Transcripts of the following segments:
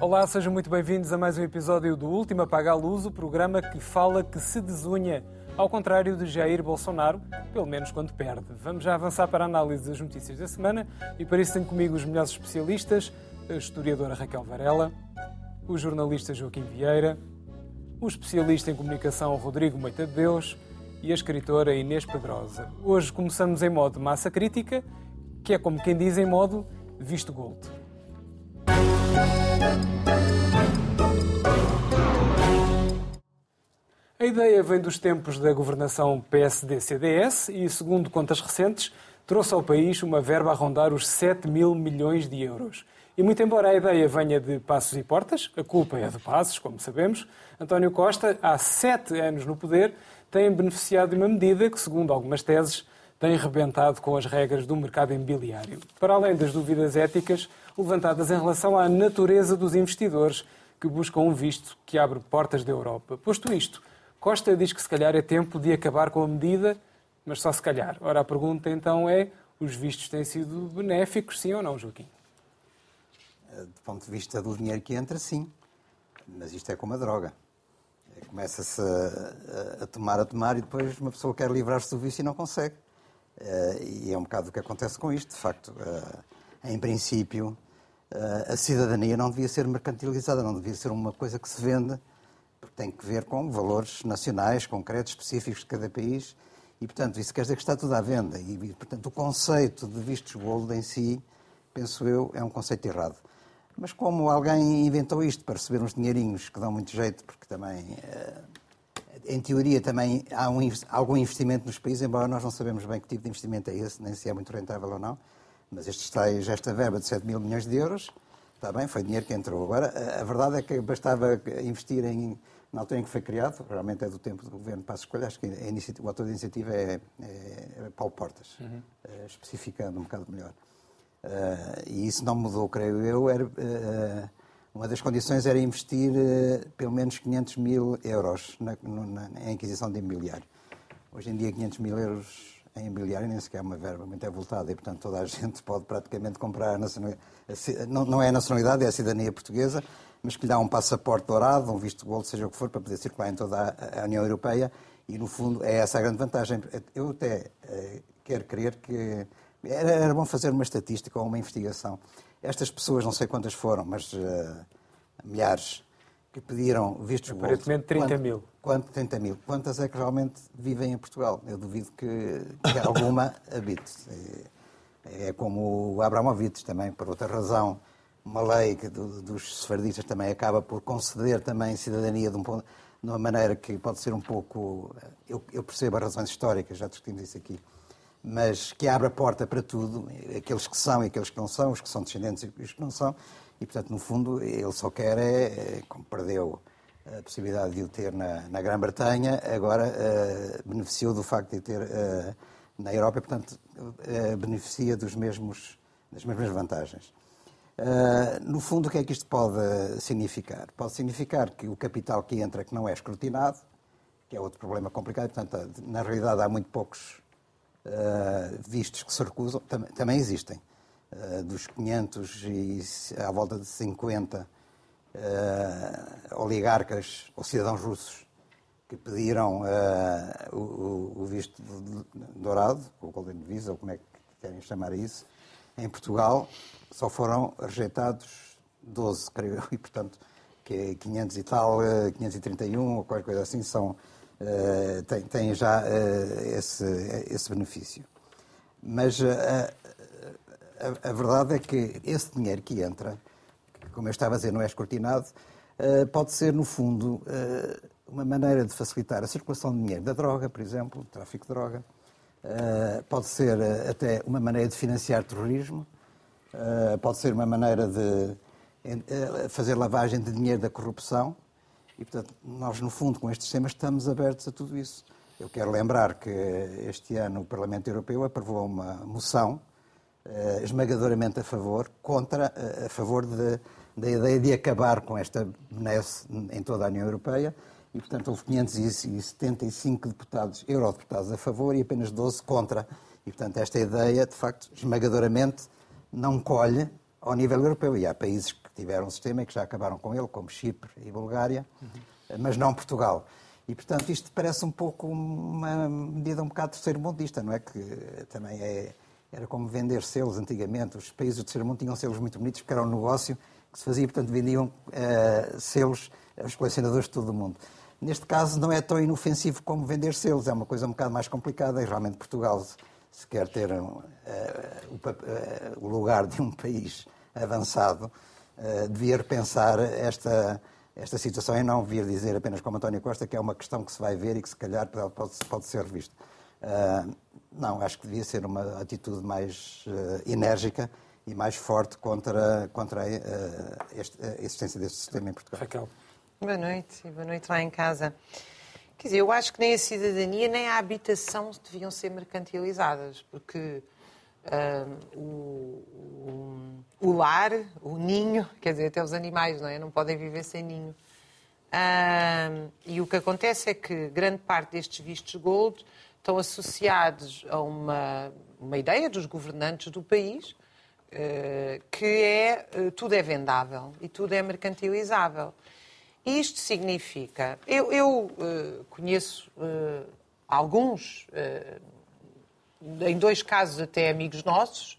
Olá, sejam muito bem-vindos a mais um episódio do Último Apaga a Luz, o programa que fala que se desunha, ao contrário de Jair Bolsonaro, pelo menos quando perde. Vamos já avançar para a análise das notícias da semana e para isso tenho comigo os melhores especialistas, a historiadora Raquel Varela, o jornalista Joaquim Vieira, o especialista em comunicação Rodrigo Moita de Deus e a escritora Inês Pedrosa. Hoje começamos em modo massa crítica, que é como quem diz em modo visto gold. A ideia vem dos tempos da governação PSD-CDS e, segundo contas recentes, trouxe ao país uma verba a rondar os 7 mil milhões de euros. E muito embora a ideia venha de Passos e Portas, a culpa é de Passos, como sabemos, António Costa, há sete anos no poder, tem beneficiado de uma medida que, segundo algumas teses, tem rebentado com as regras do mercado imobiliário. Para além das dúvidas éticas levantadas em relação à natureza dos investidores que buscam um visto que abre portas da Europa. Posto isto, Costa diz que se calhar é tempo de acabar com a medida, mas só se calhar. Ora, a pergunta então é: os vistos têm sido benéficos, sim ou não, Joaquim? Do ponto de vista do dinheiro que entra, sim. Mas isto é como a droga. Começa-se a, a, tomar, a tomar e depois uma pessoa quer livrar-se do vício e não consegue. Uh, e é um bocado o que acontece com isto. De facto, uh, em princípio, uh, a cidadania não devia ser mercantilizada, não devia ser uma coisa que se vende, porque tem que ver com valores nacionais, concretos, específicos de cada país. E, portanto, isso quer dizer que está tudo à venda. E, portanto, o conceito de vistos gold em si, penso eu, é um conceito errado. Mas como alguém inventou isto para receber uns dinheirinhos que dão muito jeito, porque também, eh, em teoria, também há um, algum investimento nos países, embora nós não sabemos bem que tipo de investimento é esse, nem se é muito rentável ou não, mas estes tais, esta verba de 7 mil milhões de euros, está bem, foi dinheiro que entrou. Agora, a verdade é que bastava investir em, na altura em que foi criado, realmente é do tempo do governo Passos Coelho, acho que o autor da iniciativa é, é, é Paulo Portas, uhum. Eh, especificando um bocado melhor. Uh, e isso não mudou, creio eu. Era, uh, uma das condições era investir uh, pelo menos 500 mil euros na, na, em aquisição de imobiliário. Hoje em dia, 500 mil euros em imobiliário nem sequer é uma verba muito avultada e, portanto, toda a gente pode praticamente comprar a nacionalidade. Não, não é a nacionalidade, é a cidadania portuguesa, mas que lhe dá um passaporte dourado, um visto gold, seja o que for, para poder circular em toda a, a União Europeia. E, no fundo, é essa a grande vantagem. Eu até quero crer que era, era, bom fazer uma estatística ou uma investigação. Estas pessoas, não sei quantas foram, mas uh, milhares, que pediram vistos Aparentemente 30 quanto, mil. Quanto, 30 mil. Quantas é que realmente vivem em Portugal? Eu duvido que, que alguma habite. É, é como o Abramovich também, por outra razão, uma lei que do, dos sefardistas também acaba por conceder também cidadania de, um, de uma maneira que pode ser um pouco... Eu, eu percebo as razões históricas, já discutimos isso aqui mas que abre a porta para tudo, aqueles que são e aqueles que não são, os que são descendentes e os que não são, e portanto, no fundo, ele só quer é, é como perdeu a possibilidade de o ter na, na Grã-Bretanha, agora uh, beneficiou do facto de ter uh, na Europa e, portanto, uh, beneficia dos mesmos, das mesmas vantagens. no fundo, o que é que isto pode significar? Pode significar que o capital que entra que não é escrutinado, que é outro problema complicado, portanto, na realidade há muito poucos uh, vistos que se recusam, tam também existem. Uh, dos 500 e à volta de 50 uh, eh, oligarcas ou cidadãos russos que pediram o, o, visto dourado, ou Golden Visa, ou como é que querem chamar isso, em Portugal só foram rejeitados 12, creio eu, e portanto, que é 500 e tal, 531 ou qualquer coisa assim, são uh, tem, tem, já uh, esse, esse benefício. Mas uh, a, a, verdade é que esse dinheiro que entra, como eu estava a dizer, não é escrutinado, pode ser, no fundo, uma maneira de facilitar a circulação de dinheiro da droga, por exemplo, tráfico de droga. pode ser até uma maneira de financiar terrorismo. pode ser uma maneira de fazer lavagem de dinheiro da corrupção e, portanto, nós, no fundo, com estes temas, estamos abertos a tudo isso. Eu quero lembrar que este ano o Parlamento Europeu aprovou uma moção eh, esmagadoramente a favor, contra, eh, a favor de, da ideia de acabar com esta benesse em toda a União Europeia. E, portanto, houve 575 deputados, eurodeputados a favor e apenas 12 contra. E, portanto, esta ideia, de facto, esmagadoramente não colhe ao nível europeu. E há países que tiveram um sistema e que já acabaram com ele, como Chipre e Bulgária, uhum. mas não Portugal. E, portanto, isto parece um pouco uma medida um bocado terceiro-mundista, não é? Que também é, era como vender selos antigamente. Os países do terceiro mundo tinham selos muito bonitos porque era um negócio que se fazia, portanto, vendiam uh, selos aos colecionadores de todo o mundo. Neste caso, não é tão inofensivo como vender selos, é uma coisa um bocado mais complicada e realmente Portugal, se quer ter uh, o, uh, o, lugar de um país avançado, devia repensar esta, esta situação e não vir dizer apenas como António Costa que é uma questão que se vai ver e que se calhar pode, pode ser revista. não, acho que devia ser uma atitude mais enérgica e mais forte contra, contra a, a existência deste sistema em Portugal. Raquel. Boa noite, boa noite lá em casa. Quer dizer, eu acho que nem a cidadania nem a habitação deviam ser mercantilizadas, porque uh, o, o, o, lar, o ninho, quer dizer, até os animais não, é? não podem viver sem ninho. Uh, e o que acontece é que grande parte destes vistos gold estão associados a uma, uma ideia dos governantes do país, eh, que é eh, tudo é vendável e tudo é mercantilizável. Isto significa. Eu, eu uh, conheço uh, alguns, em dois casos até amigos nossos,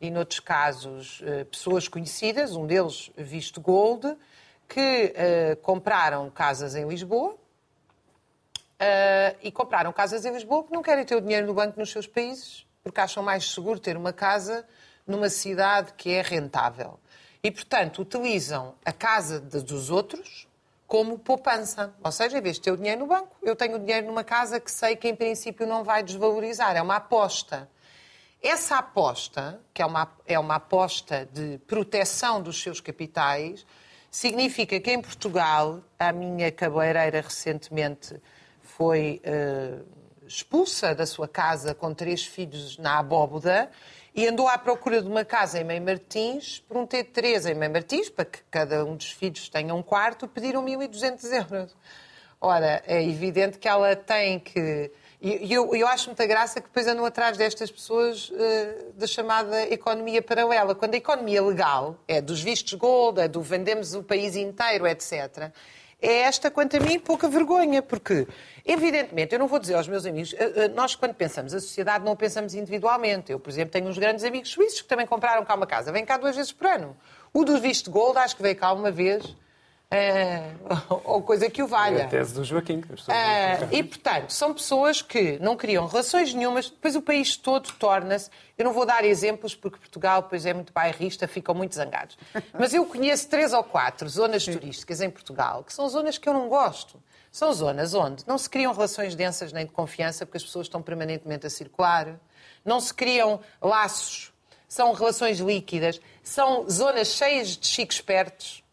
e noutros casos pessoas conhecidas, um deles visto Gold, que compraram casas em Lisboa. e compraram casas em Lisboa porque não querem ter o dinheiro no banco nos seus países, porque acham mais seguro ter uma casa numa cidade que é rentável. E, portanto, utilizam a casa dos outros como poupança. Ou seja, em vez de ter o dinheiro no banco, eu tenho o dinheiro numa casa que sei que, em princípio, não vai desvalorizar. É uma aposta. Essa aposta, que é uma, é uma aposta de proteção dos seus capitais, significa que em Portugal, a minha cabeleireira recentemente foi uh, expulsa da sua casa com três filhos na abóboda e andou à procura de uma casa em Mãe Martins por um T3 em Mãe Martins, para que cada um dos filhos tenha um quarto, pediram 1.200 euros. Ora, é evidente que ela tem que. E eu, eu acho muita graça que depois andam atrás destas pessoas uh, da chamada economia paralela. Quando a economia legal é dos vistos gold, é do vendemos o país inteiro, etc., é esta, quanto a mim, pouca vergonha, porque, evidentemente, eu não vou dizer aos meus amigos, eh, eh, nós, quando pensamos a sociedade, não pensamos individualmente. Eu, por exemplo, tenho uns grandes amigos suíços que também compraram cá uma casa. Vem cá duas vezes por ano. O do visto gold, acho que veio cá uma vez é, ou coisa que o valha. É a tese do Joaquim. É, e, portanto, são pessoas que não criam relações nenhumas, depois o país todo torna-se. Eu não vou dar exemplos porque Portugal depois é muito bairrista, ficam muito zangados. Mas eu conheço três ou quatro zonas turísticas em Portugal que são zonas que eu não gosto. São zonas onde não se criam relações densas nem de confiança porque as pessoas estão permanentemente a circular, não se criam laços, são relações líquidas, são zonas cheias de chiques espertos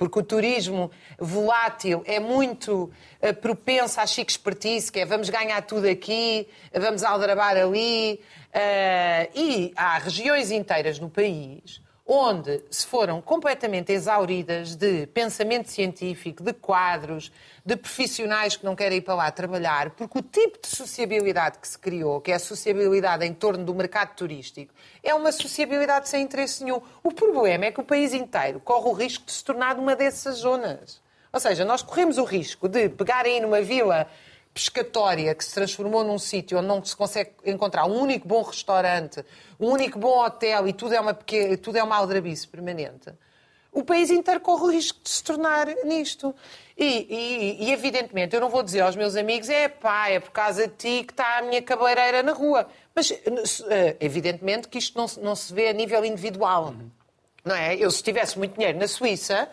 porque o turismo volátil é muito uh, propenso à chique expertise, que é vamos ganhar tudo aqui, vamos aldrabar ali. Uh, e há regiões inteiras no país onde se foram completamente exauridas de pensamento científico, de quadros, de profissionais que não querem ir para lá trabalhar, porque o tipo de sociabilidade que se criou, que é a sociabilidade em torno do mercado turístico, é uma sociabilidade sem interesse nenhum. O problema é que o país inteiro corre o risco de se tornar uma dessas zonas. Ou seja, nós corremos o risco de pegar aí numa vila pescatória que se transformou num sítio onde não se consegue encontrar um único bom restaurante, um único bom hotel e tudo é uma, pequena, tudo é uma aldrabice permanente, o país inteiro corre o risco de se tornar nisto. E, e, e, evidentemente, eu não vou dizer aos meus amigos, é pá, é por causa de ti que está a minha cabeleireira na rua. Mas, eh, evidentemente, que isto não, não se vê a nível individual. Uhum. Não é? Eu, se tivesse muito dinheiro na Suíça,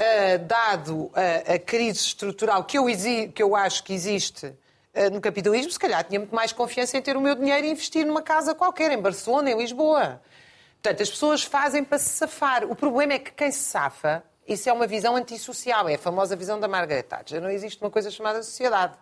uh, dado a, a, crise estrutural que eu, que eu acho que existe uh, no capitalismo, se calhar tinha muito mais confiança em ter o meu dinheiro e investir numa casa qualquer, em Barcelona, em Lisboa. Portanto, as pessoas fazem para se safar. O problema é que quem se safa, isso é uma visão antissocial, é a famosa visão da Margaret Thatcher. Não existe uma coisa chamada sociedade.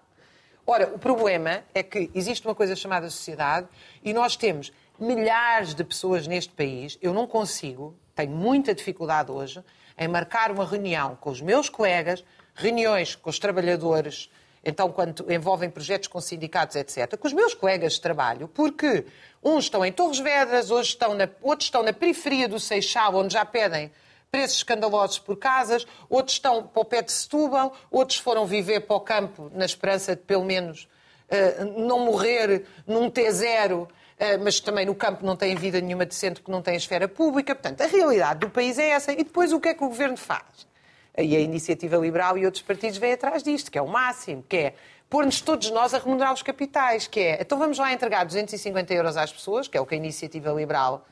Ora, o problema é que existe uma coisa chamada sociedade e nós temos milhares de pessoas neste país. Eu não consigo, tenho muita dificuldade hoje, em marcar uma reunião com os meus colegas reuniões com os trabalhadores, então quando envolvem projetos com sindicatos, etc., com os meus colegas de trabalho, porque uns estão em Torres Vedras, outros estão na, outros estão na periferia do Seixal, onde já pedem preços escandalosos por casas, outros estão para o pé de Setúbal, outros foram viver para o campo na esperança de, pelo menos, uh, não morrer num T0 eh, mas também no campo não têm vida nenhuma decente porque não têm esfera pública. Portanto, a realidade do país é essa. E depois o que é que o governo faz? E a Iniciativa Liberal e outros partidos vêm atrás disto, que é o máximo, que é pôr-nos todos nós a remunerar os capitais, que é, então vamos lá entregar 250 euros às pessoas, que é o que a Iniciativa Liberal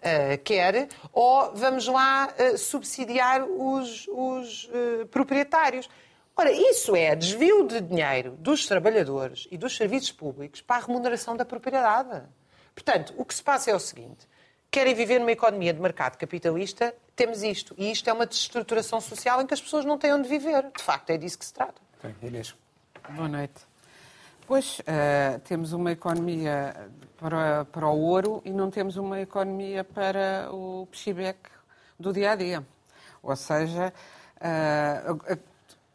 uh, quer, ou vamos lá uh, subsidiar os, os uh, proprietários. Ora, isso é desvio de dinheiro dos trabalhadores e dos serviços públicos para a remuneração da propriedade. Portanto, o que se passa é o seguinte: querem viver numa economia de mercado capitalista, temos isto. E isto é uma desestruturação social em que as pessoas não têm onde viver. De facto, é disso que se trata. Bem, Inês. Boa noite. Pois, uh, temos uma economia para, para o ouro e não temos uma economia para o peixebec do dia a dia. Ou seja, uh,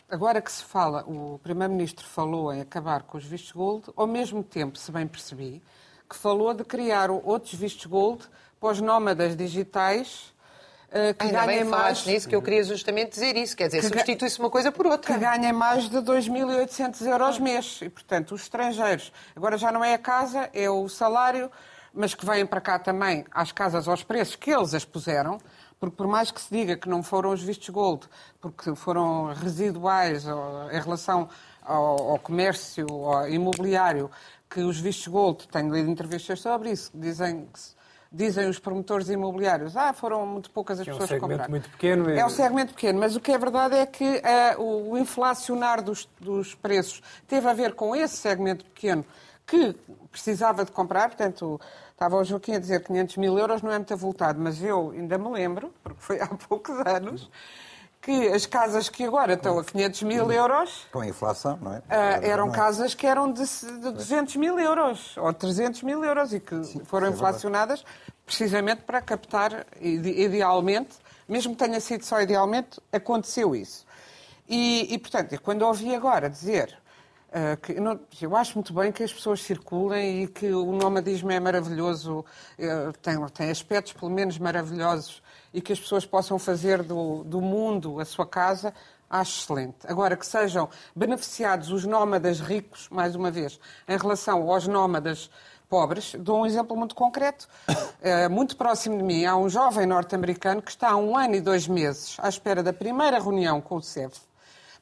agora que se fala, o Primeiro-Ministro falou em acabar com os vistos gold, ao mesmo tempo, se bem percebi, que falou de criar outros vistos gold para os nómadas digitais uh, que Ainda bem mais. nisso, que eu queria justamente dizer isso. Quer dizer, substitui-se uma coisa por outra. Que ganhem mais de 2.800 euros mês. E, portanto, os estrangeiros, agora já não é a casa, é o salário, mas que vêm para cá também às casas aos preços que eles as puseram, porque por mais que se diga que não foram os vistos gold, porque foram residuais em relação ao, ao comércio ao imobiliário, que os vistos gold, tenho lido entrevistas sobre isso, dizem dizem os promotores imobiliários, ah, foram muito poucas as é pessoas que compraram. É um segmento muito pequeno. É... é um segmento pequeno, mas o que é verdade é que uh, o inflacionar dos, dos preços teve a ver com esse segmento pequeno que precisava de comprar, portanto, estava o Joaquim a dizer 500 mil euros, não é muito avultado, mas eu ainda me lembro, porque foi há poucos anos, que as casas que agora estão a 500 mil euros... Com a inflação, não é? Uh, eram não é? casas que eram de, de 200 mil euros ou 300 mil euros e que Sim, foram é inflacionadas precisamente para captar, idealmente, mesmo que tenha sido só idealmente, aconteceu isso. E, e portanto, quando ouvi agora dizer Uh, que, não, eu acho muito bem que as pessoas circulem e que o nomadismo é maravilhoso, uh, tem, tem aspectos pelo menos maravilhosos e que as pessoas possam fazer do, do mundo a sua casa, acho excelente. Agora, que sejam beneficiados os nómadas ricos, mais uma vez, em relação aos nómadas pobres, dou um exemplo muito concreto. É, muito próximo de mim, há um jovem norte-americano que está há um ano e dois meses à espera da primeira reunião com o CEF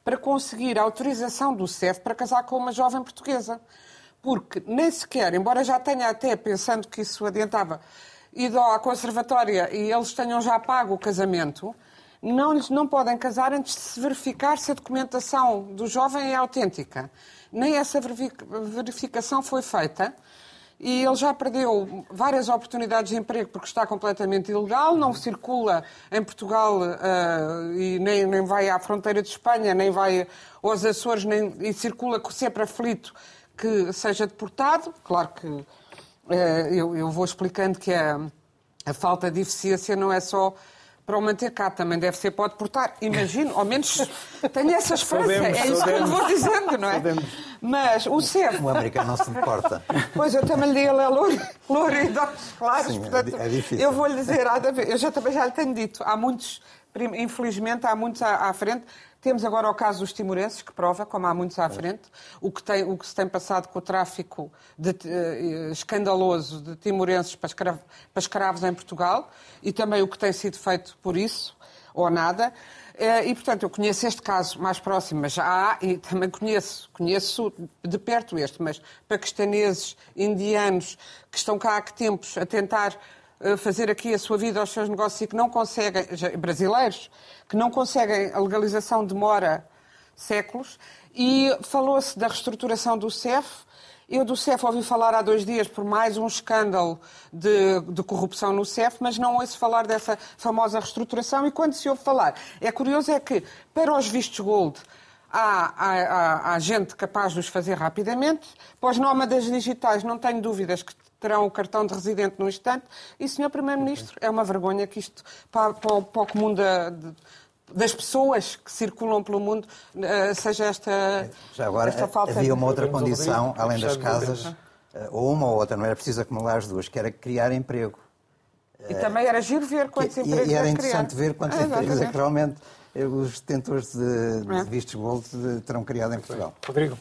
para conseguir a autorização do CEF para casar com uma jovem portuguesa. Porque nem sequer, embora já tenha até pensando que isso adiantava, ido à conservatória e eles tenham já pago o casamento, não lhes não podem casar antes de se verificar se a documentação do jovem é autêntica. Nem essa verificação foi feita e ele já perdeu várias oportunidades de emprego porque está completamente ilegal, não circula em Portugal uh, e nem, nem vai à fronteira de Espanha, nem vai aos Açores, nem, e circula sempre aflito que seja deportado. Claro que eu, eu vou explicando que a, a falta de eficiência não é só para o manter cá, também deve ser pode portar. Imagino, ao menos tenho essa esperança. Sabemos, é isso que eu vou dizendo, não é? Sabemos. Mas o CEF... O americano não se importa. Pois, eu também lhe é louro, louro e olhos claros, Sim, portanto, é difícil. eu vou lhe dizer, eu já, também já lhe tenho dito, há muitos, infelizmente, há muitos à, à frente, temos agora o caso dos timorenses, que prova, como há muitos à frente, o que, tem, o que se tem passado com o tráfico de, uh, escandaloso de timorenses para, escravo, para escravos em Portugal e também o que tem sido feito por isso, ou nada. Uh, e, portanto, eu conheço este caso mais próximo, mas já há, e também conheço, conheço de perto este, mas paquistaneses, indianos, que estão cá há que tempos a tentar fazer aqui a sua vida aos seus negócios e que não conseguem, brasileiros, que não conseguem, a legalização demora séculos, e falou-se da reestruturação do CEF. Eu do CEF ouvi falar há dois dias por mais um escândalo de, de, corrupção no CEF, mas não ouço falar dessa famosa reestruturação. E quando se ouve falar, é curioso é que para os vistos gold há, há, há, gente capaz de os fazer rapidamente, para os nómadas digitais não tenho dúvidas que terão o cartão de residente no instante. E, Sr. Primeiro-Ministro, é uma vergonha que isto, para, para, para o comum da, de, das pessoas que circulam pelo mundo, eh, seja esta, Já agora esta falta havia uma outra condição, além das casas, eh, ou uma ou outra, não era preciso acumular as duas, que era criar emprego. E também era giro ver quantos E- empregos e era interessante criar. ver quantos Ah, empregos é que realmente eh, os detentores de, de É. vistos gold terão criado em Portugal. Rodrigo.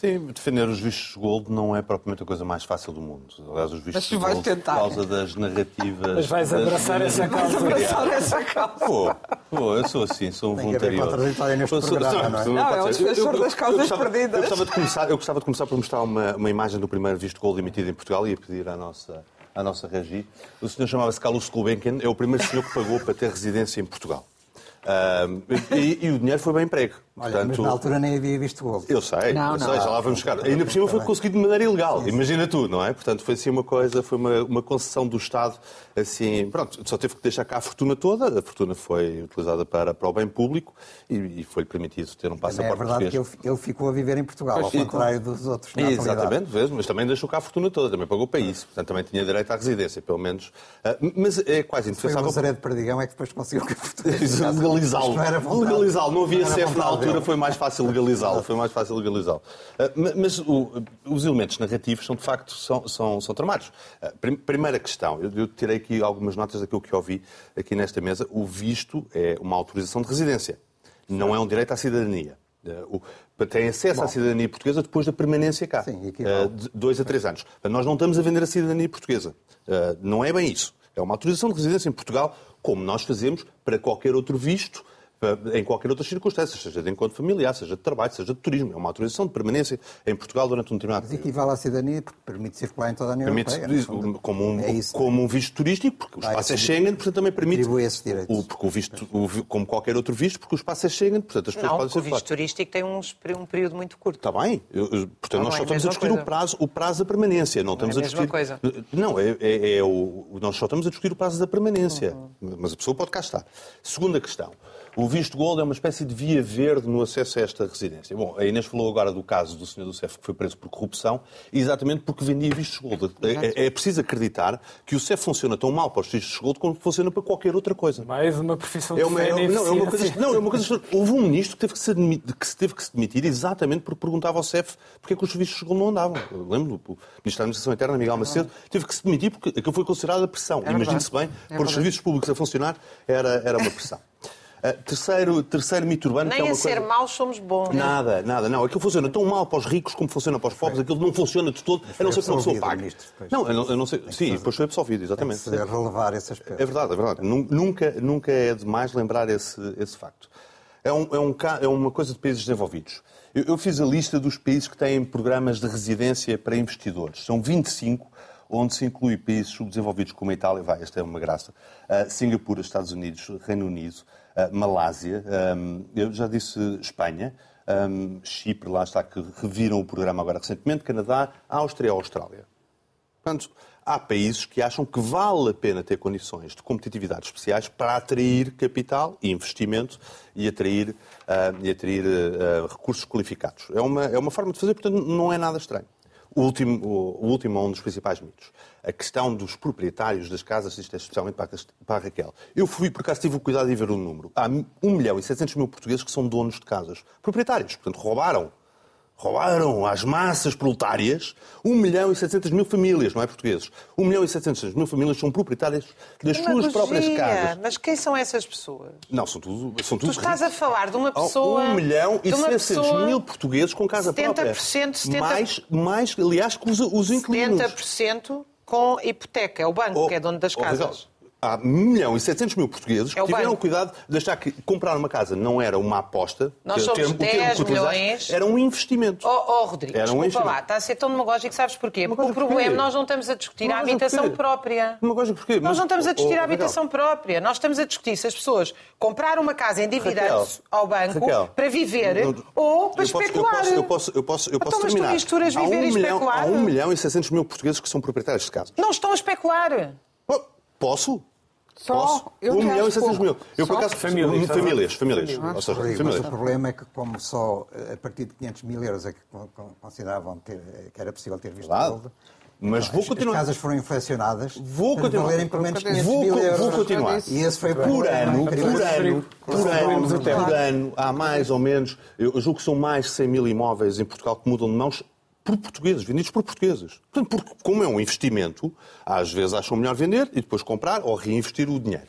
Sim, defender os vistos gold não é propriamente a coisa mais fácil do mundo. Aliás, os vistos Mas vais gold, tentar. por causa das narrativas... Mas vais das abraçar essa narrativas causa. Abraçar essa causa. Vou, vou, eu sou assim, sou um Tem voluntarioso. sou- programa, não é? Não, é. Eu- eu- defensor das causas eu perdidas. Eu gostava, de começar, eu gostava de começar por mostrar uma, uma imagem do primeiro visto gold emitido em Portugal e ia pedir à nossa, à nossa regi. O senhor chamava-se Carlos Gulbenkian, é o primeiro senhor que pagou para ter residência em Portugal. Ah, e, e o dinheiro foi bem emprego. Olha, mas na altura nem havia visto gold. Eu sei, Não, eu não. sei, já lá vamos chegar. Ainda por cima foi conseguido de maneira ilegal, imagina tu, não é? Portanto, foi assim uma coisa, foi uma, uma concessão do Estado, assim, pronto, só teve que deixar cá a fortuna toda, a fortuna foi utilizada para, para o bem público e, e foi permitido ter um é passaporte verdade que ele, ele ficou a viver em Portugal, ao contrário dos outros na. Exatamente, vês, mas também deixou cá a fortuna toda, também pagou para isso, portanto também tinha direito à residência, pelo menos. Ah, mas é quase Foi o indefensável. Lazaré de Perdigão é que depois conseguiu que a fortuna... legalizá-lo. Legalizá-lo. Não havia CEF na vontade altura, foi mais fácil legalizá-lo. Foi mais fácil legalizá-lo. Ah, ma- Mas o- os elementos narrativos são, de facto, são, são, são tramados. Ah, prim- Primeira questão, eu, eu tirei aqui algumas notas daquilo que ouvi aqui nesta mesa. O visto é uma autorização de residência. Não é um direito à cidadania. Ah, o- Tem acesso à cidadania portuguesa depois da permanência cá. Sim, de dois a três anos. Nós não estamos a vender a cidadania portuguesa. Não é bem isso. É uma autorização de residência em Portugal, como nós fazemos para qualquer outro visto, em qualquer outra circunstância, seja de encontro familiar, seja de trabalho, seja de turismo. É uma autorização de permanência em Portugal durante um determinado Mas período. equivale à cidadania porque permite circular em toda a União Permite Europeia. como um, É isso, como um visto turístico, porque o espaço é. Schengen, portanto também permite. Atribui esses direitos. O, porque o visto, o como qualquer outro visto, porque o espaço é Schengen, portanto as pessoas Não, podem porque o circular. visto turístico tem uns- um período muito curto. Está bem. Eu- portanto, Não, nós não só é a estamos a discutir coisa. o prazo, o prazo da permanência. Não estamos é a discutir. coisa. Não, é, é- é o, nós só estamos a discutir o prazo da permanência. Uhum. Mas a pessoa pode cá estar. Segunda questão. O visto gold é uma espécie de via verde no acesso a esta residência. Bom, a Inês falou agora do caso do senhor do CEF que foi preso por corrupção, exatamente porque vendia vistos gold. É, é preciso acreditar que o CEF funciona tão mal para os vistos gold como funciona para qualquer outra coisa. Mais uma profissão de É uma, é, uma- não, é uma coisa, não, é uma coisa. Houve um ministro que teve que se, que teve que se demitir exatamente porque perguntava ao CEF porque é que os serviços de segundo não andavam. Eu lembro, o Ministro da Administração Interna, Miguel Macedo, teve que se demitir porque aquilo foi considerado a pressão. Imagine-se bem, É pôr os serviços públicos a funcionar era, era uma pressão. Ah, terceiro, terceiro mito urbano, que é Nem uma a ser coisa... maus somos bons. Nada, nada, não. Aquilo funciona tão mal para os ricos como funciona para os pobres, aquilo não funciona de todo, a não ser que uma pessoa pague. Não, eu não, eu não sei. Sim, depois foi absolvido, exatamente. Se relevar esse aspecto. É verdade, é verdade. Nu- Nunca, nunca é demais lembrar esse, esse facto. É, um- é um é uma coisa de países desenvolvidos. Eu, eu fiz a lista dos países que têm programas de residência para investidores. São 25, onde se inclui países subdesenvolvidos como a Itália, vai, esta é uma graça, ah, Singapura, Estados Unidos, Reino Unido, Malásia, ahm, eu já disse Espanha, ahm, Chipre, lá está, que reviram o programa agora recentemente, Canadá, Áustria e Austrália. Portanto, há países que acham que vale a pena ter condições de competitividade especiais para atrair capital e investimento e atrair, ah, e atrair ah, recursos qualificados. É uma, é uma forma de fazer, portanto, não é nada estranho. O último, o, último é um dos principais mitos. A questão dos proprietários das casas, isto é especialmente para para a Raquel. Eu fui, por acaso, tive o cuidado de ver o número. Há 1 milhão e 700 mil portugueses que são donos de casas. Proprietários, portanto, roubaram roubaram às massas proletárias 1 milhão e 700 mil famílias, não é portugueses. 1 milhão e 700 mil famílias são proprietárias das suas Demagogia. próprias casas. Mas quem são essas pessoas? Não, são tudo, são Tu tudo estás a ricos. falar de uma Há pessoa. 1 milhão e de uma 700 pessoa, mil portugueses com casa 70%, própria. 70%. Mais, mais, aliás, que os, os inquilinos. 70% com hipoteca. É o banco Oh, que é dono das oh, casas. Há 1 milhão e 700 mil portugueses que É o tiveram banco. cuidado de achar que comprar uma casa não era uma aposta. Nós que o somos termo- o termo 10 que utilizaste milhões. Era um investimento. Oh, oh, Rodrigo, Era um desculpa investimento. lá, está a ser tão demagógico, sabes porquê? Porque o problema, porquê? nós não estamos a discutir a habitação porquê? própria. Demagógico porquê? Nós Mas, não estamos a discutir oh, a Raquel, habitação própria. Nós estamos a discutir se as pessoas compraram uma casa endividando-se ao banco Raquel, para viver não- ou para eu especular. Posso, eu posso, eu posso, eu posso Então, mas tu terminar. misturas há viver um e milhão, especular? Há 1 milhão e 600 mil portugueses que são proprietários de casas. Não estão a especular. Oh, Posso? Só? Posso? Eu 1 que milhão e acho 600 mil. Eu, por acaso, Famílias, famílias, famílias. Famílias. Ou seja, Rodrigo, mas famílias. o problema é que, como só eh, a partir de 500 mil euros é que con- con- consideravam ter- que era possível ter visto gold, Mas vou As continuar. casas foram inflacionadas Vou continuar. valerem pelo menos 500 Vou, mil euros. vou continuar. E esse foi Por problema. ano, por ano, por ano, por ano, há mais ou menos, eu julgo que são mais de 100 mil imóveis em Portugal que mudam de mãos por portugueses, vendidos por portugueses. Portanto, porque, como é um investimento, às vezes acham melhor vender e depois comprar ou reinvestir o dinheiro.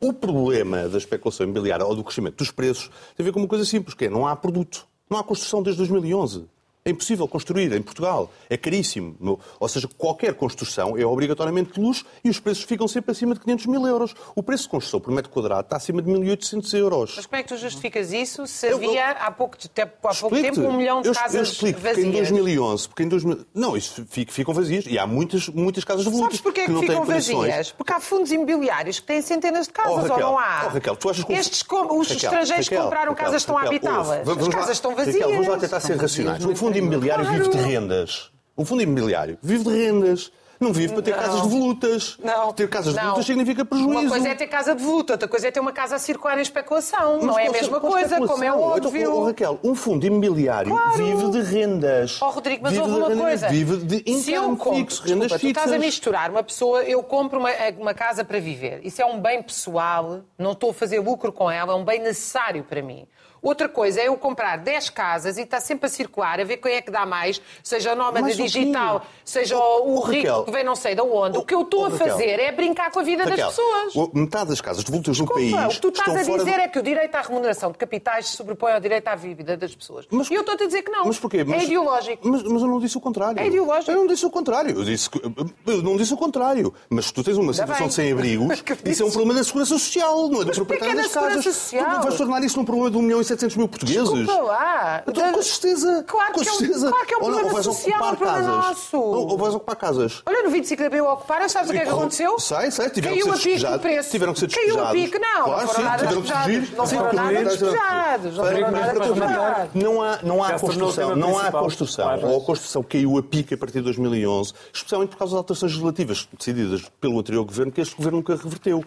O problema da especulação imobiliária ou do crescimento dos preços tem a ver com uma coisa simples, que é não há produto. Não há construção desde 2011. É impossível construir em Portugal. É caríssimo. No- Ou seja, qualquer construção é obrigatoriamente de luxo e os preços ficam sempre acima de 500 mil euros. O preço de construção por metro quadrado está acima de 1.800 euros. Mas como é que tu justificas isso se Eu- havia há pouco, te- há pouco tempo um milhão de eu, casas eu explico, porque em vazias? 2011, porque em 2000, não, isso fica- ficam vazias e há muitas, muitas casas volutas Sabes porquê é que, não ficam vazias? Porque há fundos imobiliários que têm centenas de casas, Oh, Raquel, ou não há? oh, Raquel, tu achas que Estes, com- os Raquel, estrangeiros que compraram Raquel, casas estão a habitá-las. As casas estão vazias. Vamos lá tentar ser vazias, racionais. Um fundo imobiliário Claro. vive de rendas. Um fundo imobiliário vive de rendas. Não vive para ter Não. casas devolutas. Não. Ter casas Não. devolutas significa prejuízo. Uma coisa é ter casa de voluta, outra coisa é ter uma casa a circular em especulação. Mas não é a mesma coisa, como é óbvio. Oh, Raquel, um fundo imobiliário Claro. vive de rendas. Oh, Rodrigo, mas houve de uma rendas, coisa. Vive de income compro, fixo, rendas desculpa, tu fixas. estás a misturar uma pessoa, eu compro uma, uma casa para viver. Isso é um bem pessoal, não estou a fazer lucro com ela, é um bem necessário para mim. Outra coisa é eu comprar 10 casas e estar sempre a circular, a ver quem é que dá mais, seja nómada o quê? digital, seja o oh, rico Raquel. que vem não sei de onde. O que eu estou a Raquel. fazer é brincar com a vida Raquel, das pessoas. o- metade das casas devolutas no país o que tu estás a dizer de- é que o direito à remuneração de capitais se sobrepõe ao direito à vida das pessoas. Mas- e eu estou-te a dizer que não. Mas porquê? Mas- É ideológico. Mas, mas eu não disse o contrário. É ideológico. Eu não disse o contrário. Eu, disse eu não disse o contrário. Mas tu tens uma situação de sem-abrigos, isso é um problema da segurança social, não é do proprietário é das da casas. social? Tu vais tornar isso num problema de 1 milhão e 700 mil portugueses. Desculpa lá. Então, com certeza. Claro com que é um- certeza. claro que é um problema ou social, ocupar é um problema casas. nosso. Ou, ou vais ocupar casas. Olha, no 25 de Abril ocuparam, sabes o que é que aconteceu? Sei, sei, tiveram Caiu que a ser despejados. preço. Tiveram que ser Caiu a despejados. pique, não. Claro, não foram sim, nada tiveram que despejados. fugir. Não foram nada despejados. Não foram nada despejados. Não há, não há construção, não há construção. Ou a construção caiu a pique a partir de 2011, especialmente por causa das alterações legislativas decididas pelo anterior governo, que este governo nunca reverteu.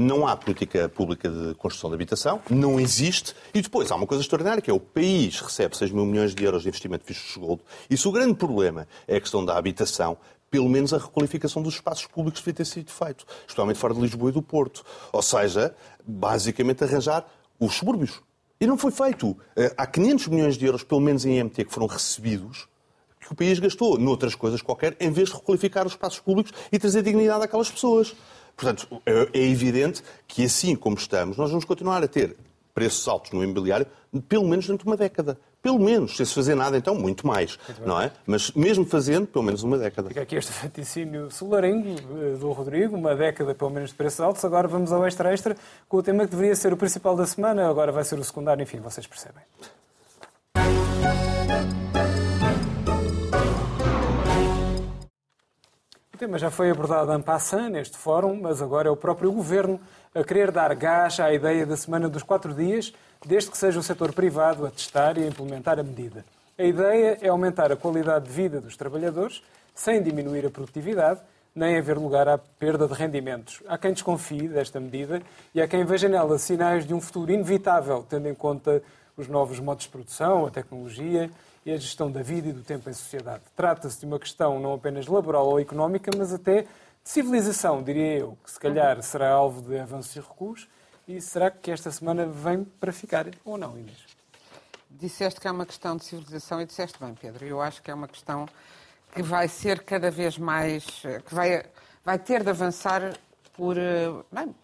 Não há política pública de construção de habitação, não existe. E depois há uma coisa extraordinária, que é o país recebe 6 mil milhões de euros de investimento de vistos de gold. E se o grande problema é a questão da habitação, pelo menos a requalificação dos espaços públicos devia ter sido feito, especialmente fora de Lisboa e do Porto. Ou seja, basicamente arranjar os subúrbios. E não foi feito. Eh, Há 500 milhões de euros, pelo menos em IMT, que foram recebidos, que o país gastou noutras coisas qualquer, em vez de requalificar os espaços públicos e trazer dignidade àquelas pessoas. Portanto, é é evidente que assim como estamos, nós vamos continuar a ter preços altos no imobiliário, pelo menos durante uma década. Pelo menos. Se se fazer nada, então, muito mais. Não é? Mas mesmo fazendo, pelo menos uma década. Fica aqui este vaticínio solarengo eh, do Rodrigo, uma década pelo menos de preços altos. Agora vamos ao extra-extra com o tema que deveria ser o principal da semana, agora vai ser o secundário, enfim, vocês percebem. Tema já foi abordado en passant neste fórum, mas agora é o próprio Governo a querer dar gás à ideia da semana dos quatro dias, desde que seja o setor privado a testar e a implementar a medida. A ideia é aumentar a qualidade de vida dos trabalhadores, sem diminuir a produtividade, nem haver lugar à perda de rendimentos. Há quem desconfie desta medida e há quem veja nela sinais de um futuro inevitável, tendo em conta os novos modos de produção, a tecnologia e a gestão da vida e do tempo em sociedade. Trata-se de uma questão não apenas laboral ou económica, mas até de civilização, diria eu, que se calhar será alvo de avanços e recuos. E será que esta semana vem para ficar ou não, Inês? Disseste que é uma questão de civilização e disseste bem, Pedro. Eu acho que é uma questão que vai ser cada vez mais. que vai, vai ter de avançar por. eh, Bem,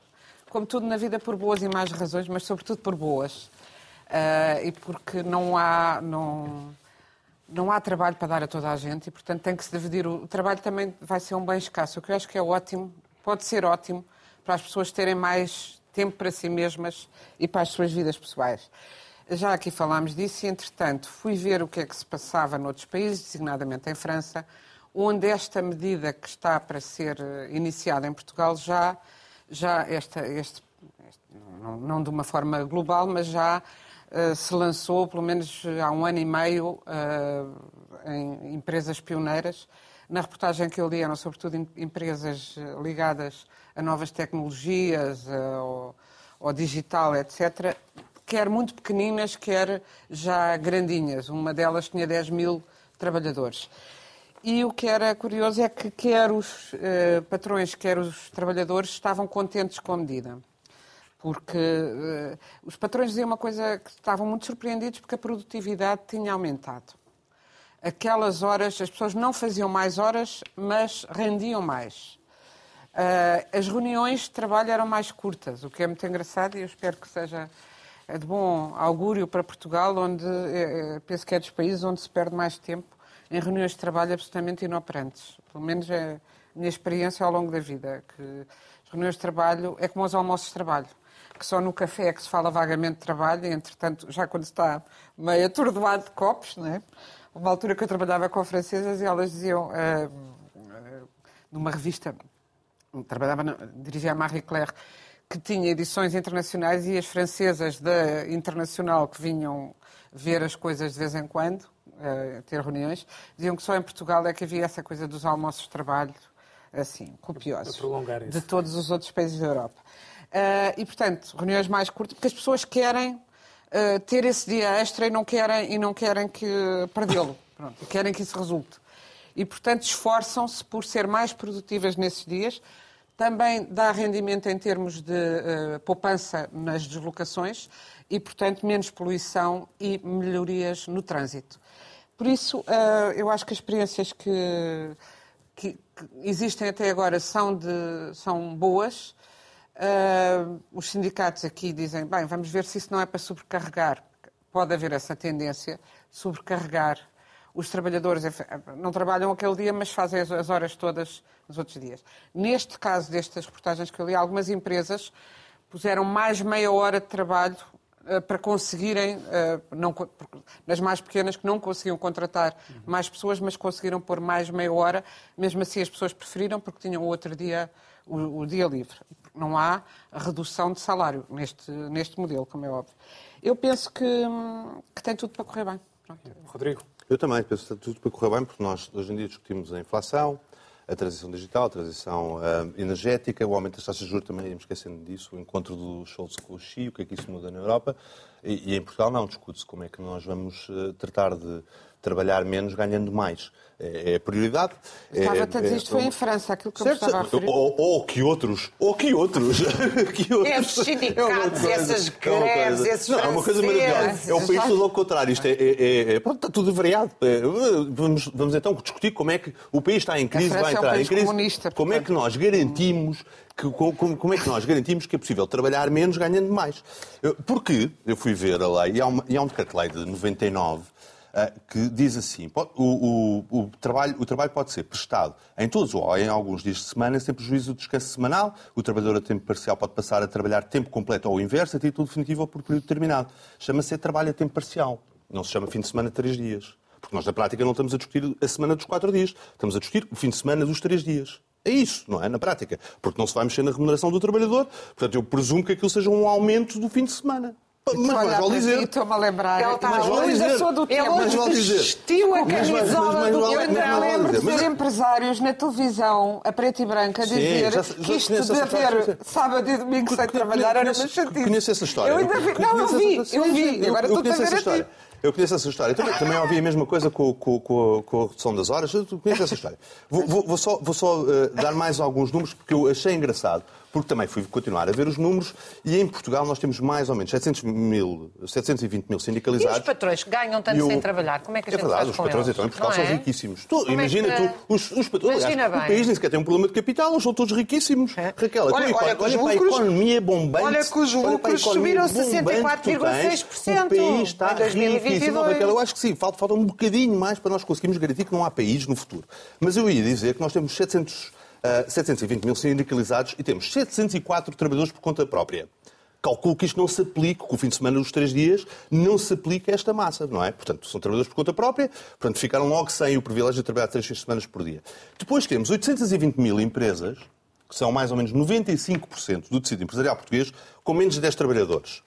como tudo na vida, por boas e más razões, mas sobretudo por boas. Ah, e porque não há. Não, não há trabalho para dar a toda a gente e, portanto, tem que se dividir. O trabalho também vai ser um bem escasso, o que eu acho que é ótimo, pode ser ótimo para as pessoas terem mais tempo para si mesmas e para as suas vidas pessoais. Já aqui falámos disso e, entretanto, fui ver o que é que se passava noutros países, designadamente em França, onde esta medida que está para ser eh, iniciada em Portugal já, já esta, este, este- não, não de uma forma global, mas já se lançou, pelo menos eh, há um ano e meio, eh, em empresas pioneiras. Na reportagem que eu li eram sobretudo em- empresas eh, ligadas a novas tecnologias, eh, ao, ao digital, etc., quer muito pequeninas, quer já grandinhas. Uma delas tinha 10 mil trabalhadores. E o que era curioso é que quer os eh, patrões, quer os trabalhadores estavam contentes com a medida. Porque eh, os patrões diziam uma coisa que estavam muito surpreendidos porque a produtividade tinha aumentado. Aquelas horas, as pessoas não faziam mais horas, mas rendiam mais. Eh, as reuniões de trabalho eram mais curtas, o que é muito engraçado e eu espero que seja de bom augúrio para Portugal, onde eh, penso que é dos países onde se perde mais tempo em reuniões de trabalho absolutamente inoperantes. Pelo menos é a minha experiência ao longo da vida, que as reuniões de trabalho é como os almoços de trabalho, que só no café é que se fala vagamente de trabalho e, entretanto, já quando está meio atordoado de copos, não é? Uma altura que eu trabalhava com francesas e elas diziam, uh, uh, numa revista, trabalhava, dirigia a Marie Claire, que tinha edições internacionais e as francesas da Internacional que vinham ver as coisas de vez em quando, uh, ter reuniões, diziam que só em Portugal é que havia essa coisa dos almoços de trabalho, assim, copiosos, de todos os outros países da Europa. Uh, e, portanto, reuniões mais curtas, porque as pessoas querem uh, ter esse dia extra e não querem, e não querem que perdê-lo, querem que isso resulte. E, portanto, esforçam-se por ser mais produtivas nesses dias, também dá rendimento em termos de uh, poupança nas deslocações e, portanto, menos poluição e melhorias no trânsito. Por isso, uh, eu acho que as experiências que, que, que, existem até agora são, de, são boas. Uh, os sindicatos aqui dizem, bem, vamos ver se isso não é para sobrecarregar. Pode haver essa tendência, sobrecarregar os trabalhadores não trabalham aquele dia, mas fazem as horas todas nos outros dias. Neste caso destas reportagens que eu li, algumas empresas puseram mais meia hora de trabalho uh, para conseguirem, uh, não, nas mais pequenas que não conseguiam contratar uhum. mais pessoas, mas conseguiram pôr mais meia hora, mesmo assim as pessoas preferiram porque tinham outro dia, o, o dia livre. Não há redução de salário neste, neste modelo, como é óbvio. Eu penso que, que tem tudo para correr bem. Pronto. Rodrigo. Eu também penso que está tudo para correr bem, porque nós hoje em dia discutimos a inflação, a transição digital, a transição uh, energética, o aumento das taxas de juros também, íamos esquecendo disso, o encontro do Scholz com o Xi, o que é que isso muda na Europa. E, e em Portugal não, discute-se como é que nós vamos uh, tratar de trabalhar menos ganhando mais. É, é prioridade. Estava-te a dizer, isto foi em França, aquilo que certo, eu estava a referir. Ou, ou, que outros, ou que outros. que outros. Esses sindicatos, é essas greves, esses Não, é uma coisa maravilhosa. É um país todo ao contrário. Isto é, é, é, pronto, está tudo variado. É, vamos, vamos então discutir como é que o país está em crise, vai entrar é um em crise. Como é que nós garantimos que, como, como, é que nós garantimos que é possível trabalhar menos ganhando mais? Porque eu fui ver a lei, e há, uma, e há um decreto-lei de 99 eh, que diz assim: o, o, o, trabalho, o trabalho pode ser prestado em todos ou em alguns dias de semana, sem prejuízo do descanso semanal. O trabalhador a tempo parcial pode passar a trabalhar tempo completo ou inverso, a título definitivo ou por período determinado. Chama-se trabalho a tempo parcial. Não se chama fim de semana três dias. Porque nós, na prática, não estamos a discutir a semana dos quatro dias. Estamos a discutir o fim de semana dos três dias. É isso, não é? Na prática. Porque não se vai mexer na remuneração do trabalhador. Portanto, eu presumo que aquilo seja um aumento do fim de semana. Mas mais vale dizer. Estou-me a lembrar. Ela está mas vale dizer. Sou do tempo. Mas vale dizer. Vestiu a camisola do Eu ainda lembro de ver empresários na televisão, a preto e branco, a dizer já, já que isto de haver sábado e domingo sem trabalhar era uma chatice. Conheço essa história. Eu ainda vi. Não, eu vi. Eu vi. Agora estou a ver a ti. Eu conheço essa história. Também, também ouvi a mesma coisa com, com, com, com a redução das horas. Eu conheço essa história. Vou, vou, vou só, vou só uh, dar mais alguns números porque eu achei engraçado porque também fui continuar a ver os números e em Portugal nós temos mais ou menos 700 mil, 720 mil sindicalizados. E os patrões ganham tanto sem trabalhar? Como é que a é gente É verdade, os patrões então em Portugal são é? riquíssimos. Tu, imagina, é que... tu, os, os patrões, aliás, o país nem sequer tem um problema de capital, eles são todos riquíssimos. É. Raquel, olha, olha, olha, olha para a economia bombante. Olha que os lucros subiram 64,6%. O país está riquíssimo. Raquel, eu acho que sim, falta, falta um bocadinho mais para nós conseguirmos garantir que não há país no futuro. Mas eu ia dizer que nós temos 700 720 mil sindicalizados e temos 704 trabalhadores por conta própria. Calculo que isto não se aplique, que o fim de semana dos três dias não se aplica a esta massa, não é? Portanto, são trabalhadores por conta própria, portanto, ficaram logo sem o privilégio de trabalhar três semanas por dia. Depois temos 820 mil empresas, que são mais ou menos 95% do tecido empresarial português, com menos de 10 trabalhadores.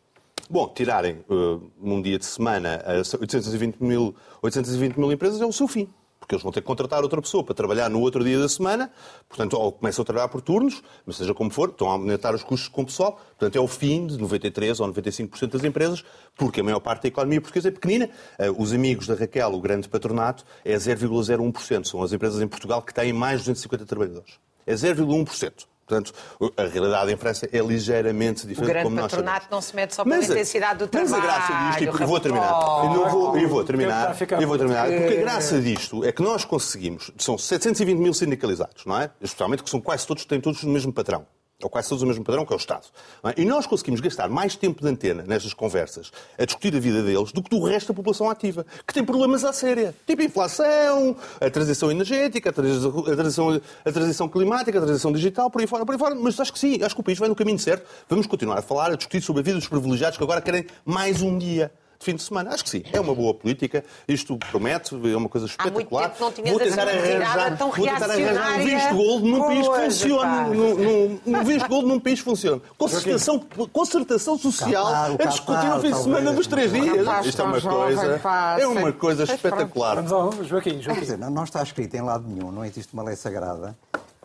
Bom, tirarem uh, num dia de semana 820 mil, 820 mil empresas é o seu fim porque eles vão ter que contratar outra pessoa para trabalhar no outro dia da semana, portanto, ou começam a trabalhar por turnos, mas seja como for, estão a aumentar os custos com o pessoal, portanto, é o fim de 93% ou 95% das empresas, porque a maior parte da economia portuguesa é pequenina. Eh, os amigos da Raquel, o grande patronato, é 0,01%. São as empresas em Portugal que têm mais de 250 trabalhadores. É 0,1%. Portanto, a realidade em França é ligeiramente diferente. O grande como nós patronato sabemos. não se mete só pela intensidade do trabalho. Mas a graça disto, e vou terminar, eu, não vou, eu vou terminar, eu vou terminar, porque a graça disto é que nós conseguimos, são 720 mil sindicalizados, não é? Especialmente que são quase todos, têm todos o mesmo patrão ou quase todos o mesmo padrão, que é o Estado. É? E nós conseguimos gastar mais tempo de antena nestas conversas a discutir a vida deles do que do resto da população ativa, que tem problemas à séria. Tipo a inflação, a transição energética, a transição, a transição climática, a transição digital, por aí fora, por aí fora. Mas acho que sim, acho que o país vai no caminho certo. Vamos continuar a falar, a discutir sobre a vida dos privilegiados que agora querem mais um dia de fim de semana. Acho que sim, é uma boa política, isto promete, é uma coisa espetacular. Há muito tempo não tinhas vou tentar arranjar, tão vou tentar arranjar um visto gold num país que funcione. Num, num, visto gold num país que funcione. Concertação, concertação social a discutir o fim de semana dos três dias. Isto é uma coisa, é uma coisa espetacular. Joaquim. Joaquim. não está escrito em lado nenhum, não existe uma lei sagrada